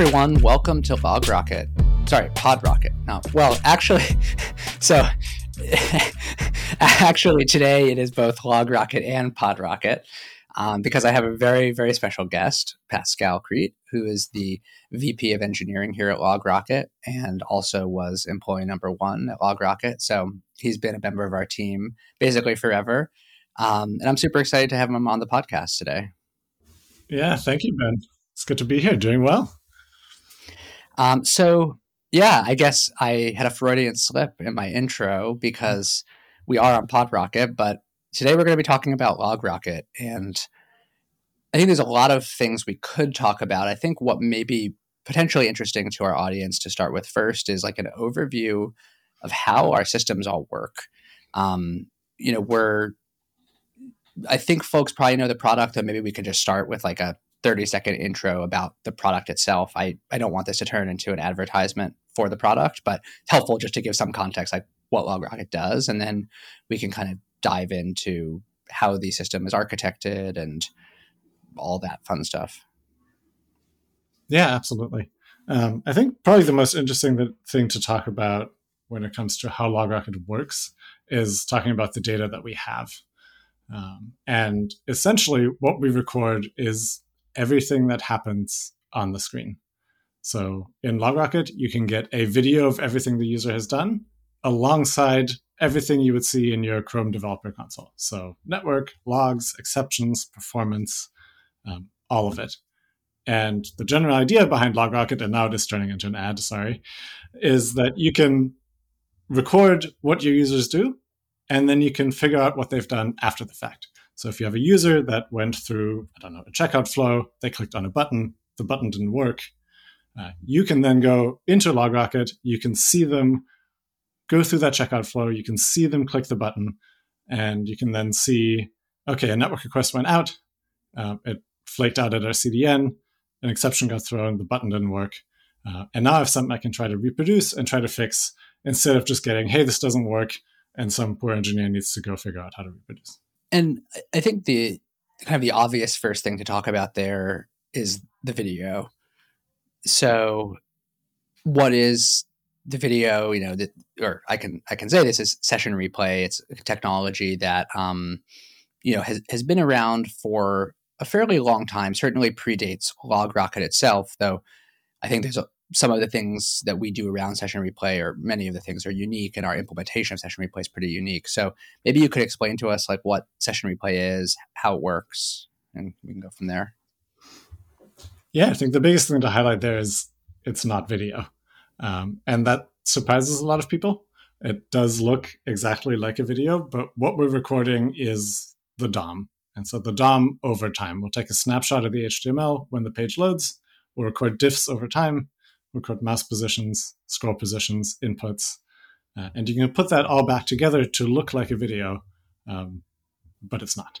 Everyone, welcome to LogRocket. Sorry, PodRocket. No, well, actually, so actually today it is both LogRocket and PodRocket um, because I have a very, very special guest, Pascal Kriete, who is the VP of Engineering here at LogRocket and also was employee number one at LogRocket. So he's been a member of our team basically forever. Um, and I'm super excited to have him on the podcast today. Yeah, thank you, Ben. It's good to be here. Doing well. Um, so, yeah, I guess I had a Freudian slip in my intro because we are on PodRocket, but today we're going to be talking about LogRocket. And I think there's a lot of things we could talk about. I think what may be potentially interesting to our audience to start with first is like an overview of how our systems all work. Um, you know, we're, I think folks probably know the product, and maybe we could just start with like a 30 second intro about the product itself. I, I don't want this to turn into an advertisement for the product, but helpful just to give some context, like what LogRocket does. And then we can kind of dive into how the system is architected and all that fun stuff. Yeah, absolutely. Um, I think probably the most interesting thing to talk about when it comes to how LogRocket works is talking about the data that we have. Um, and essentially, what we record is everything that happens on the screen. So in LogRocket, you can get a video of everything the user has done alongside everything you would see in your Chrome Developer Console. So network, logs, exceptions, performance, um, all of it. And the general idea behind LogRocket, and now it is turning into an ad, sorry, is that you can record what your users do, and then you can figure out what they've done after the fact. So if you have a user that went through, I don't know, a checkout flow, they clicked on a button, the button didn't work, uh, you can then go into LogRocket, you can see them go through that checkout flow, you can see them click the button, and you can then see, okay, a network request went out, uh, it flaked out at our CDN, an exception got thrown, the button didn't work. Uh, and now I have something I can try to reproduce and try to fix instead of just getting, hey, this doesn't work, and some poor engineer needs to go figure out how to reproduce. And I think the kind of the obvious first thing to talk about there is the video. So, what is the video? You know, that or I can I can say this is session replay. It's a technology that um, you know has has been around for a fairly long time. Certainly predates LogRocket itself, though. I think there's a, some of the things that we do around session replay or many of the things are unique and our implementation of session replay is pretty unique. So maybe you could explain to us like what session replay is how it works and we can go from there. Yeah i think the biggest thing to highlight there is it's not video. Um, and that surprises a lot of people. It does look exactly like a video but what we're recording is the dom and so the dom over time. We'll take a snapshot of the html when the page loads. We'll record diffs over time record mouse positions, scroll positions, inputs, uh, and you can put that all back together to look like a video, um, but it's not.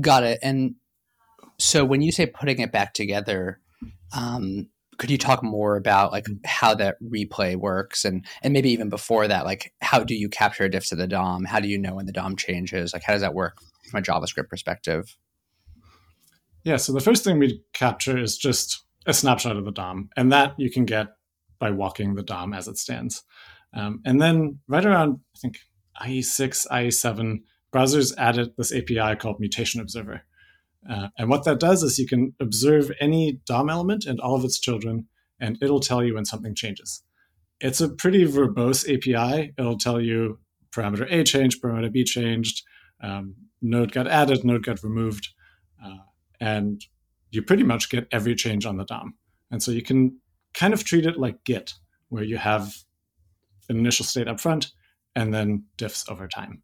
Got it. And so when you say putting it back together, um, could you talk more about like how that replay works and and maybe even before that like how do you capture diffs of the dom how do you know when the dom changes like how does that work from a javascript perspective yeah so the first thing we capture is just a snapshot of the DOM, and that you can get by walking the DOM as it stands. Um, and then right around, I think, IE6, IE7, browsers added this API called Mutation Observer. Uh, and what that does is you can observe any DOM element and all of its children, and it'll tell you when something changes. It's a pretty verbose API. It'll tell you parameter A changed, parameter B changed, um, node got added, node got removed. Uh, and you pretty much get every change on the DOM. And so you can kind of treat it like Git, where you have an initial state up front and then diffs over time.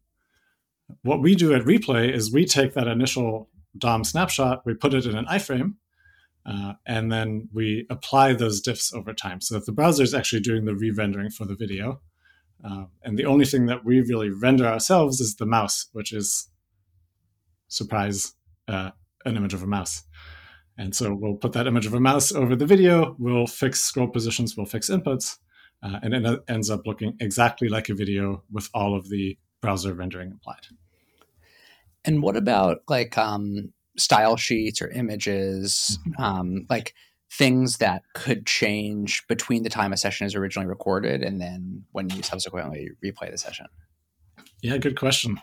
What we do at Replay is we take that initial DOM snapshot, we put it in an iframe, uh, and then we apply those diffs over time so that the browser is actually doing the re-rendering for the video. Uh, and the only thing that we really render ourselves is the mouse, which is, surprise, uh, an image of a mouse. And so we'll put that image of a mouse over the video, we'll fix scroll positions, we'll fix inputs, uh, and it ends up looking exactly like a video with all of the browser rendering applied. And what about like, um, style sheets or images, mm-hmm. um, like things that could change between the time a session is originally recorded and then when you subsequently replay the session? Yeah, good question.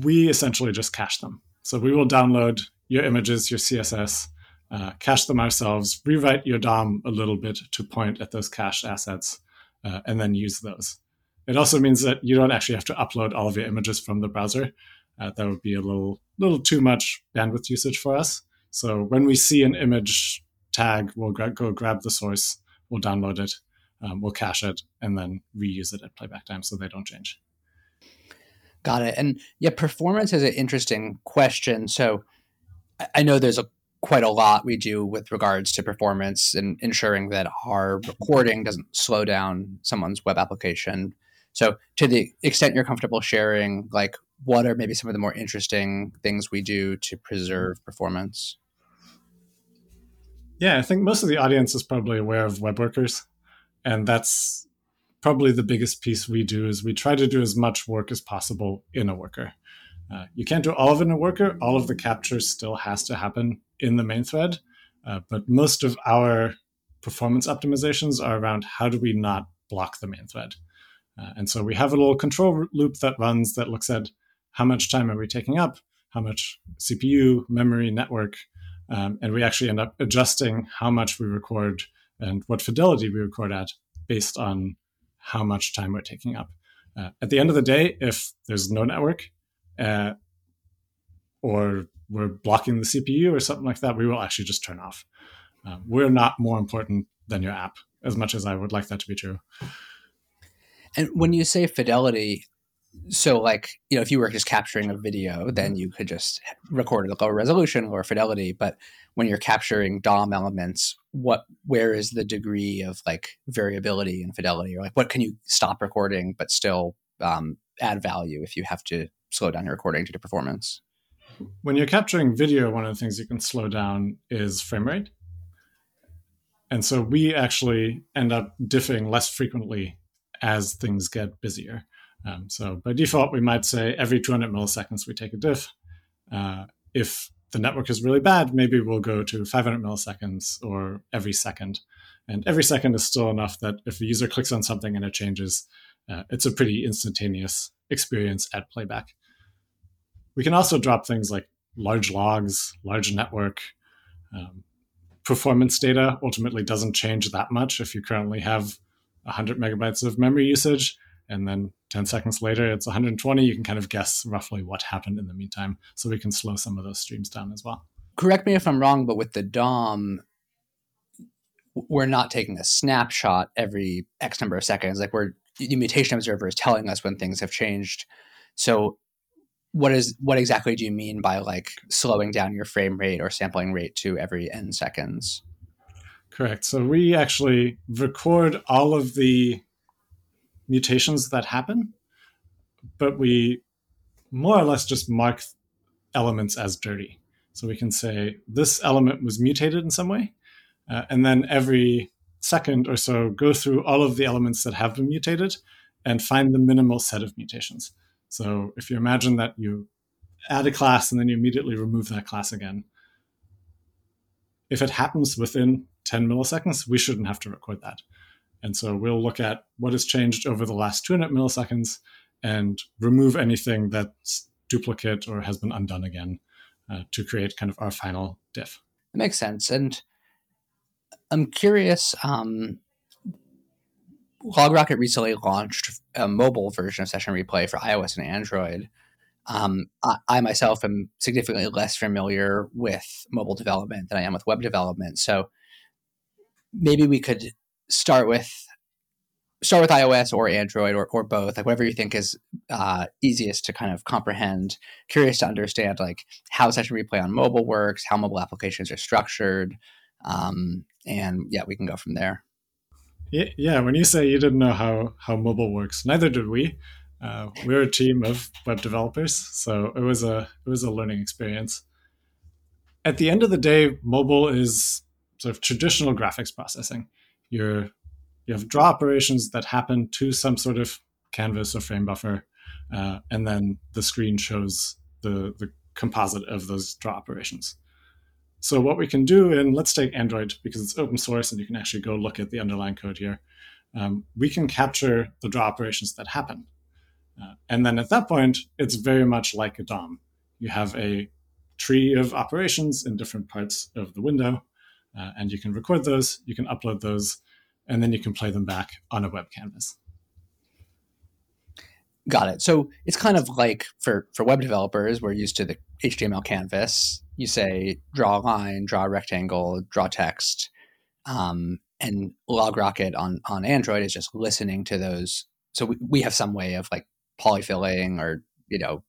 We essentially just cache them. So we will download your images, your CSS, uh, cache them ourselves, rewrite your DOM a little bit to point at those cached assets, uh, and then use those. It also means that you don't actually have to upload all of your images from the browser. Uh, that would be a little little too much bandwidth usage for us. So when we see an image tag, we'll gra- go grab the source, we'll download it, um, we'll cache it, and then reuse it at playback time so they don't change. Got it. And yeah, performance is an interesting question. So I know there's a quite a lot we do with regards to performance and ensuring that our recording doesn't slow down someone's web application. So, to the extent you're comfortable sharing, like what are maybe some of the more interesting things we do to preserve performance? Yeah, I think most of the audience is probably aware of web workers, and that's probably the biggest piece we do is we try to do as much work as possible in a worker. Uh, you can't do all of it in a worker. All of the capture still has to happen in the main thread. Uh, but most of our performance optimizations are around how do we not block the main thread. Uh, and so we have a little control loop that runs that looks at how much time are we taking up, how much CPU, memory, network, um, and we actually end up adjusting how much we record and what fidelity we record at based on how much time we're taking up. Uh, at the end of the day, if there's no network, uh, or we're blocking the CPU or something like that, we will actually just turn off. Uh, we're not more important than your app, as much as I would like that to be true. And when you say fidelity, so like you know, if you were just capturing a video, then you could just record at a lower resolution, lower fidelity. But when you're capturing DOM elements, what where is the degree of like variability and fidelity, or like what can you stop recording but still um, add value if you have to slow down your recording to performance? When you're capturing video, one of the things you can slow down is frame rate. And so we actually end up diffing less frequently as things get busier. Um, so by default, we might say every 200 milliseconds we take a diff. Uh, if the network is really bad, maybe we'll go to 500 milliseconds or every second. And every second is still enough that if the user clicks on something and it changes, uh, it's a pretty instantaneous experience at playback. We can also drop things like large logs, large network. Um, performance data ultimately doesn't change that much if you currently have 100 megabytes of memory usage and then 10 seconds later it's 120 you can kind of guess roughly what happened in the meantime so we can slow some of those streams down as well correct me if i'm wrong but with the dom we're not taking a snapshot every x number of seconds like we're the mutation observer is telling us when things have changed. So what is what exactly do you mean by like slowing down your frame rate or sampling rate to every n seconds? Correct. So we actually record all of the mutations that happen, but we more or less just mark elements as dirty. So we can say this element was mutated in some way, uh, and then every second or so go through all of the elements that have been mutated and find the minimal set of mutations. So if you imagine that you add a class and then you immediately remove that class again, if it happens within 10 milliseconds, we shouldn't have to record that. And so we'll look at what has changed over the last 200 milliseconds and remove anything that's duplicate or has been undone again uh, to create kind of our final diff. It makes sense. And I'm curious. Um, LogRocket recently launched a mobile version of Session Replay for iOS and Android. Um, I, I, myself am significantly less familiar with mobile development than I am with web development. So maybe we could start with start with iOS or Android or, or both, like whatever you think is uh, easiest to kind of comprehend. Curious to understand like how Session Replay on mobile works, how mobile applications are structured, um, and yeah, we can go from there. Yeah. When you say you didn't know how how mobile works, neither did we. Uh, we're a team of web developers, so it was a it was a learning experience. At the end of the day, mobile is sort of traditional graphics processing. You're you have draw operations that happen to some sort of canvas or frame buffer, uh, and then the screen shows the the composite of those draw operations. So what we can do, and let's take Android because it's open source and you can actually go look at the underlying code here. Um, we can capture the draw operations that happen. Uh, and then at that point, it's very much like a DOM. You have a tree of operations in different parts of the window, uh, and you can record those, you can upload those, and then you can play them back on a web canvas. Got it. So it's kind of like for for web developers, we're used to the HTML canvas. You say draw a line, draw a rectangle, draw text, um, and LogRocket on on Android is just listening to those. So we, we have some way of like polyfilling or you know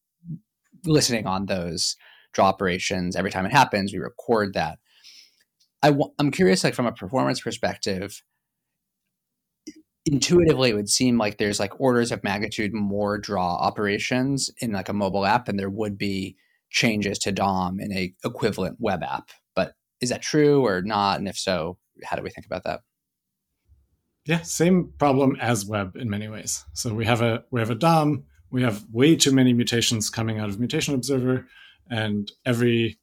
listening on those draw operations every time it happens. We record that. I w- I'm curious, like from a performance perspective, intuitively it would seem like there's like orders of magnitude more draw operations in like a mobile app than there would be changes to DOM in a equivalent web app. But is that true or not? And if so, how do we think about that? Yeah, same problem as web in many ways. So we have a we have a DOM, we have way too many mutations coming out of Mutation Observer, and every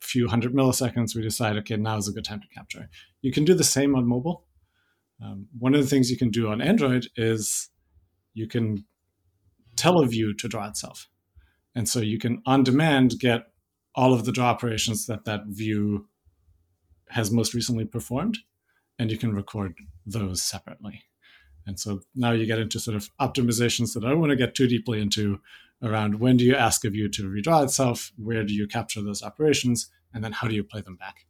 few hundred milliseconds we decide, okay, now is a good time to capture. You can do the same on mobile. Um, one of the things you can do on Android is you can tell a view to draw itself. And so you can on demand get all of the draw operations that that view has most recently performed, and you can record those separately. And so now you get into sort of optimizations that I don't want to get too deeply into around when do you ask a view to redraw itself, where do you capture those operations, and then how do you play them back.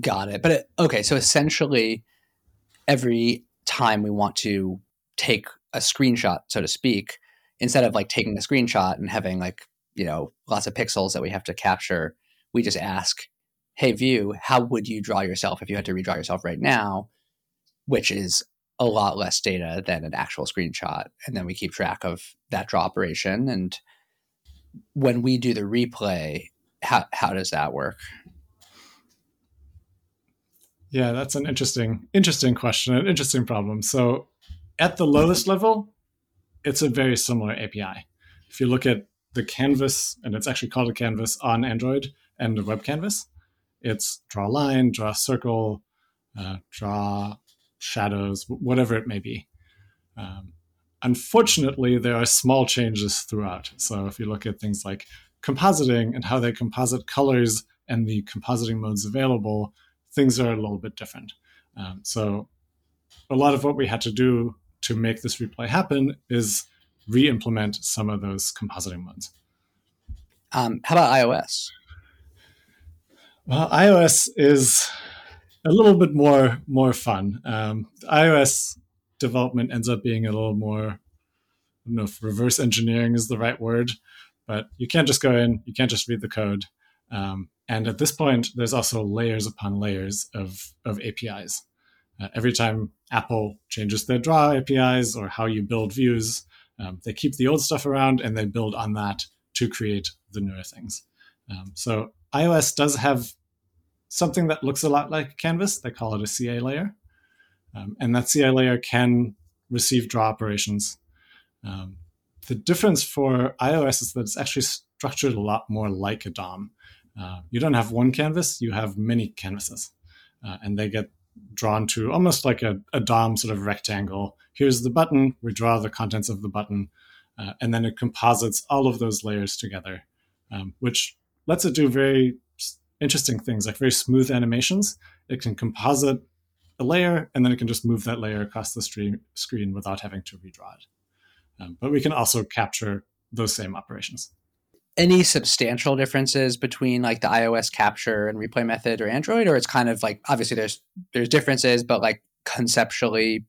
Got it. But it, okay, so essentially, every time we want to take a screenshot, so to speak, instead of like taking a screenshot and having like, you know, lots of pixels that we have to capture, we just ask, hey, view, how would you draw yourself if you had to redraw yourself right now? Which is a lot less data than an actual screenshot. And then we keep track of that draw operation. And when we do the replay, how, how does that work? Yeah, that's an interesting interesting question, an interesting problem. So at the lowest level, it's a very similar API. If you look at the canvas, and it's actually called a canvas on Android and the web canvas, it's draw a line, draw a circle, uh, draw shadows, whatever it may be. Um, unfortunately, there are small changes throughout. So if you look at things like compositing and how they composite colors and the compositing modes available, things are a little bit different. Um, so a lot of what we had to do to make this replay happen is re-implement some of those compositing modes. Um, how about iOS? Well, iOS is a little bit more more fun. Um, iOS development ends up being a little more. I don't know if reverse engineering is the right word, but you can't just go in, you can't just read the code. Um, and at this point, there's also layers upon layers of, of APIs. Uh, every time Apple changes their draw APIs or how you build views, um, they keep the old stuff around and they build on that to create the newer things. Um, so iOS does have something that looks a lot like Canvas. They call it a CA layer. Um, and that CA layer can receive draw operations. Um, the difference for iOS is that it's actually structured a lot more like a DOM. Uh, you don't have one canvas, you have many canvases. Uh, and they get drawn to almost like a, a, DOM sort of rectangle. Here's the button, we draw the contents of the button, uh, and then it composites all of those layers together, um, which lets it do very interesting things like very smooth animations. It can composite a layer and then it can just move that layer across the stream, screen without having to redraw it. Um, but we can also capture those same operations any substantial differences between like the iOS capture and replay method or Android, or it's kind of like obviously there's there's differences, but like conceptually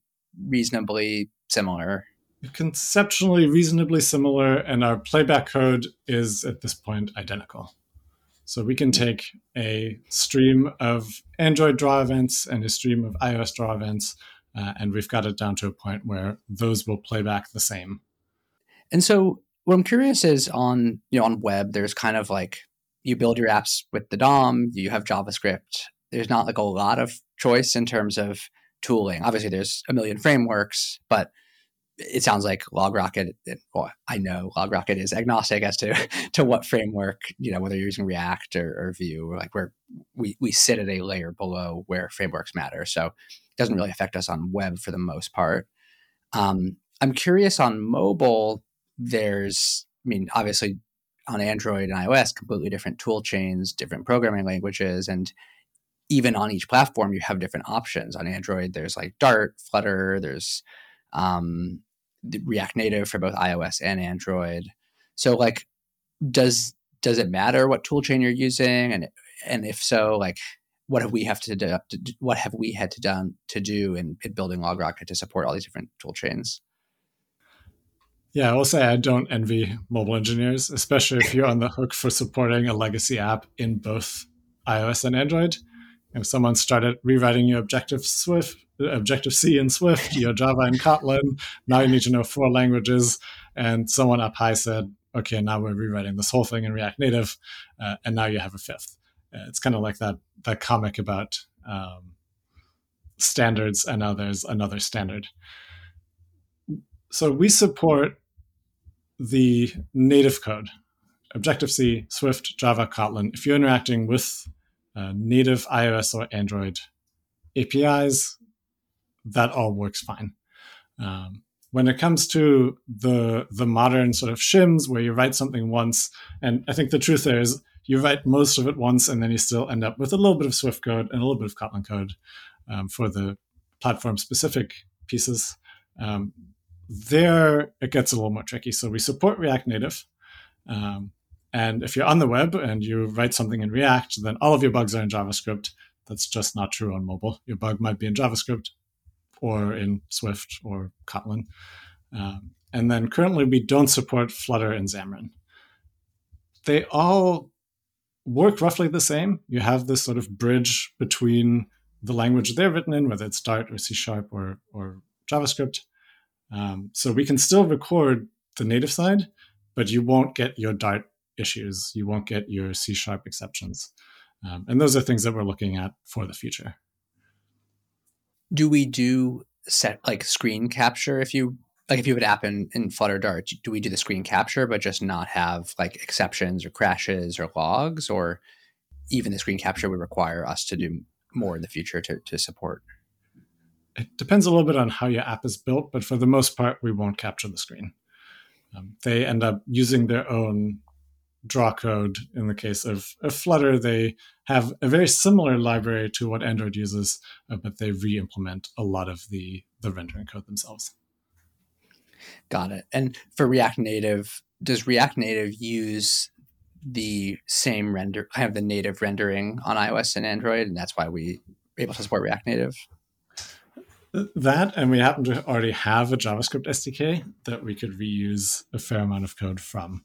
reasonably similar. Conceptually reasonably similar, and our playback code is at this point identical. So we can take a stream of Android draw events and a stream of iOS draw events, uh, and we've got it down to a point where those will play back the same. And so what I'm curious is on you know on web, there's kind of like you build your apps with the DOM, you have JavaScript. There's not like a lot of choice in terms of tooling. Obviously, there's a million frameworks, but it sounds like LogRocket. Well, I know LogRocket is agnostic as to to what framework you know whether you're using React or, or Vue. Like where we we sit at a layer below where frameworks matter, so it doesn't really affect us on web for the most part. Um, I'm curious on mobile. There's, I mean, obviously on Android and iOS, completely different tool chains, different programming languages, and even on each platform, you have different options. On Android, there's like Dart, Flutter, there's um, React Native for both iOS and Android. So, like, does does it matter what toolchain you're using, and and if so, like, what have we have to do? What have we had to done to do in, in building LogRocket to support all these different toolchains? Yeah, I will say I don't envy mobile engineers, especially if you're on the hook for supporting a legacy app in both iOS and Android. If someone started rewriting your Objective Swift, Objective C in Swift, your Java and Kotlin, now you need to know four languages, and someone up high said, "Okay, now we're rewriting this whole thing in React Native, uh, and now you have a fifth. Uh, it's kind of like that that comic about um, standards, and now there's another standard so we support the native code Objective C, Swift, Java, Kotlin. If you're interacting with uh, native iOS or Android APIs, that all works fine. Um, when it comes to the the modern sort of shims where you write something once, and I think the truth there is you write most of it once, and then you still end up with a little bit of Swift code and a little bit of Kotlin code um, for the platform specific pieces. Um, there it gets a little more tricky. So we support React Native. Um, and if you're on the web and you write something in React, then all of your bugs are in JavaScript. That's just not true on mobile. Your bug might be in JavaScript or in Swift or Kotlin. Um, and then currently we don't support Flutter and Xamarin. They all work roughly the same. You have this sort of bridge between the language they're written in, whether it's Dart or C Sharp or, or JavaScript, um, so we can still record the native side, but you won't get your Dart issues. You won't get your C sharp exceptions. Um, and those are things that we're looking at for the future. Do we do set like screen capture if you like if you an app in, in Flutter Dart, do we do the screen capture but just not have like exceptions or crashes or logs or even the screen capture would require us to do more in the future to, to support? It depends a little bit on how your app is built, but for the most part, we won't capture the screen. Um, they end up using their own draw code. In the case of, of Flutter, they have a very similar library to what Android uses, uh, but they re-implement a lot of the the rendering code themselves. Got it. And for React Native, does React Native use the same render, kind of the native rendering on iOS and Android, and that's why we able to support React Native? That, and we happen to already have a JavaScript SDK that we could reuse a fair amount of code from.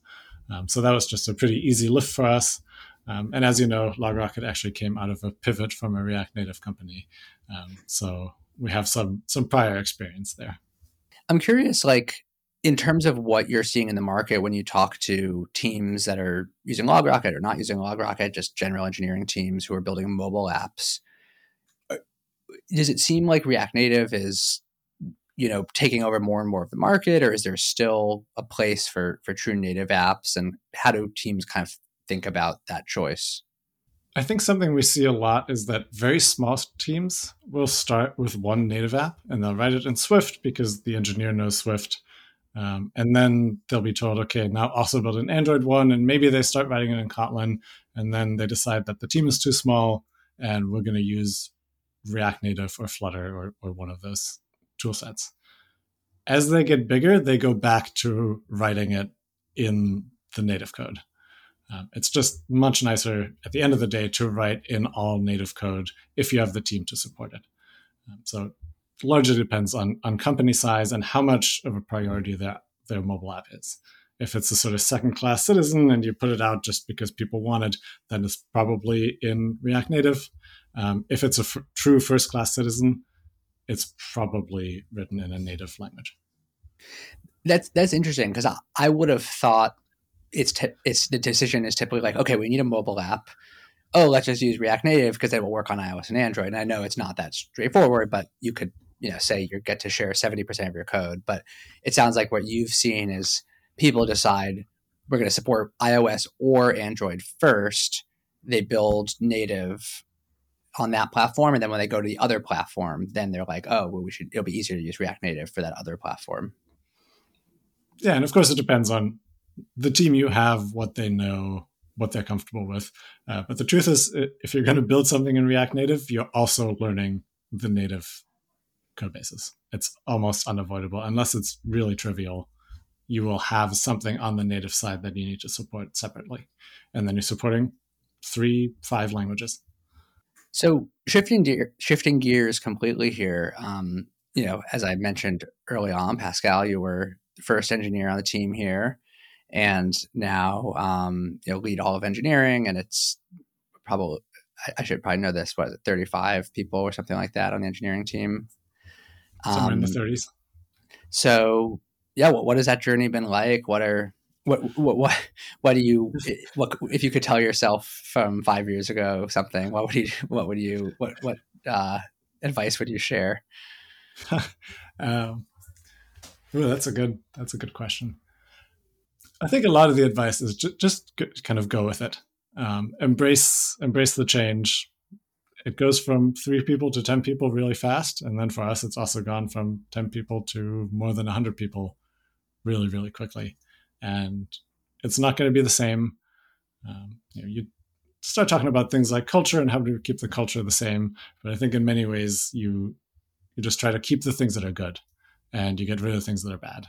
Um, so that was just a pretty easy lift for us. Um, and as you know, LogRocket actually came out of a pivot from a React Native company. Um, so we have some some prior experience there. I'm curious, like in terms of what you're seeing in the market when you talk to teams that are using LogRocket or not using LogRocket, just general engineering teams who are building mobile apps does it seem like React Native is you know taking over more and more of the market or is there still a place for for true native apps and how do teams kind of think about that choice? I think something we see a lot is that very small teams will start with one native app and they'll write it in swift because the engineer knows swift. Um, and then they'll be told okay now also build an android one and maybe they start writing it in kotlin and then they decide that the team is too small and we're going to use React Native or Flutter or, or one of those tool sets. As they get bigger, they go back to writing it in the native code. Um, it's just much nicer at the end of the day to write in all native code if you have the team to support it. Um, so largely depends on, on company size and how much of a priority that their mobile app is. If it's a sort of second class citizen and you put it out just because people wanted, then it's probably in React Native. Um, if it's a f- true first class citizen, it's probably written in a native language. That's that's interesting because I, I would have thought it's t- it's the decision is typically like okay we need a mobile app. Oh let's just use React Native because they will work on iOS and Android. And I know it's not that straightforward but you could you know say you get to share 70% of your code. But it sounds like what you've seen is people decide we're going to support ios or android first. They build native on that platform and then when they go to the other platform then they're like oh well we should it'll be easier to use react native for that other platform. Yeah and of course it depends on the team you have what they know what they're comfortable with. Uh, but the truth is if you're going to build something in react native you're also learning the native code bases it's almost unavoidable. Unless it's really trivial you will have something on the native side that you need to support separately. And then you're supporting three five languages so shifting gear, shifting gears completely here. Um, you know, as I mentioned early on, Pascal, you were the first engineer on the team here, and now um, you know lead all of engineering, and it's probably I, I should probably know this. What thirty five people or something like that on the engineering team? Somewhere um, in the um, thirties. So yeah, what what has that journey been like? What are what what what what do you what if you could tell yourself from five years ago something what would you what would you what what uh, advice would you share? Um, ooh, that's a good that's a good question. I think a lot of the advice is just, just kind of go with it. Um, embrace embrace the change. It goes from three people to 10 people really fast and then for us it's also gone from 10 people to more than 100 people really really quickly and it's not going to be the same. Um, you, know, you start talking about things like culture and how to keep the culture the same, but I think in many ways you you just try to keep the things that are good, and you get rid of the things that are bad.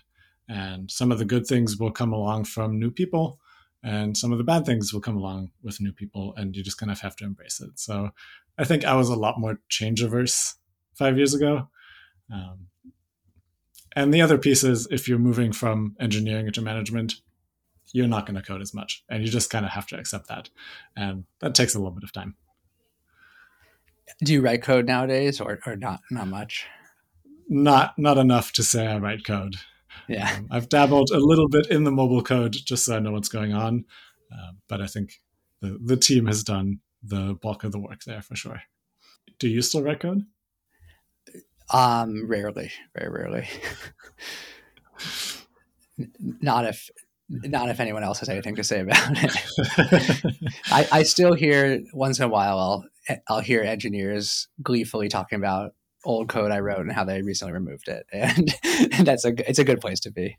And some of the good things will come along from new people, and some of the bad things will come along with new people, and you just kind of have to embrace it. So I think I was a lot more change averse five years ago. Um, and the other piece is if you're moving from engineering into management, you're not going to code as much. And you just kind of have to accept that. And that takes a little bit of time. Do you write code nowadays or, or not not much? Not not enough to say I write code. Yeah. Um, I've dabbled a little bit in the mobile code just so I know what's going on. Uh, but I think the, the team has done the bulk of the work there for sure. Do you still write code? Um, rarely, very rarely. not if not if anyone else has anything to say about it. I, I still hear once in a while I'll I'll hear engineers gleefully talking about old code I wrote and how they recently removed it, and, and that's a it's a good place to be.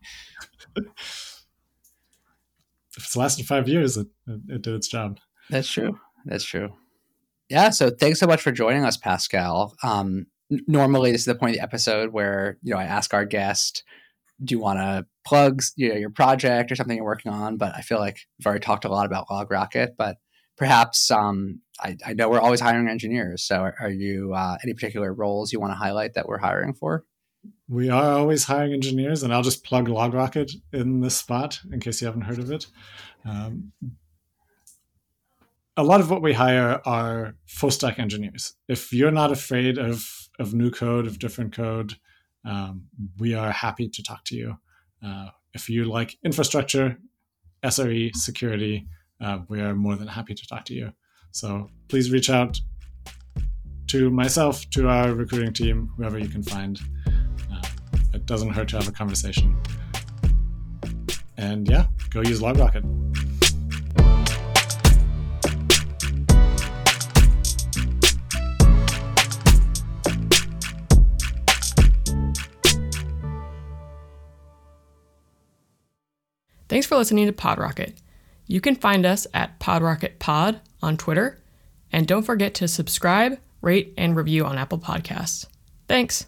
If it's lasted five years, it, it, it did its job. That's true. That's true. Yeah. So thanks so much for joining us, Pascal. Um, normally this is the point of the episode where you know I ask our guest, do you want to plug you know your project or something you're working on? But I feel like we've already talked a lot about LogRocket, but perhaps um, I, I, know we're always hiring engineers. So are, are you uh, any particular roles you want to highlight that we're hiring for? We are always hiring engineers, and I'll just plug LogRocket in this spot in case you haven't heard of it. Um, a lot of what we hire are full stack engineers. If you're not afraid of of new code, of different code, um, we are happy to talk to you. Uh, if you like infrastructure, SRE, security, uh, we are more than happy to talk to you. So please reach out to myself, to our recruiting team, whoever you can find. Uh, it doesn't hurt to have a conversation. And yeah, go use LogRocket. Thanks for listening to PodRocket. You can find us at PodRocketPod on Twitter, and don't forget to subscribe, rate, and review on Apple Podcasts. Thanks.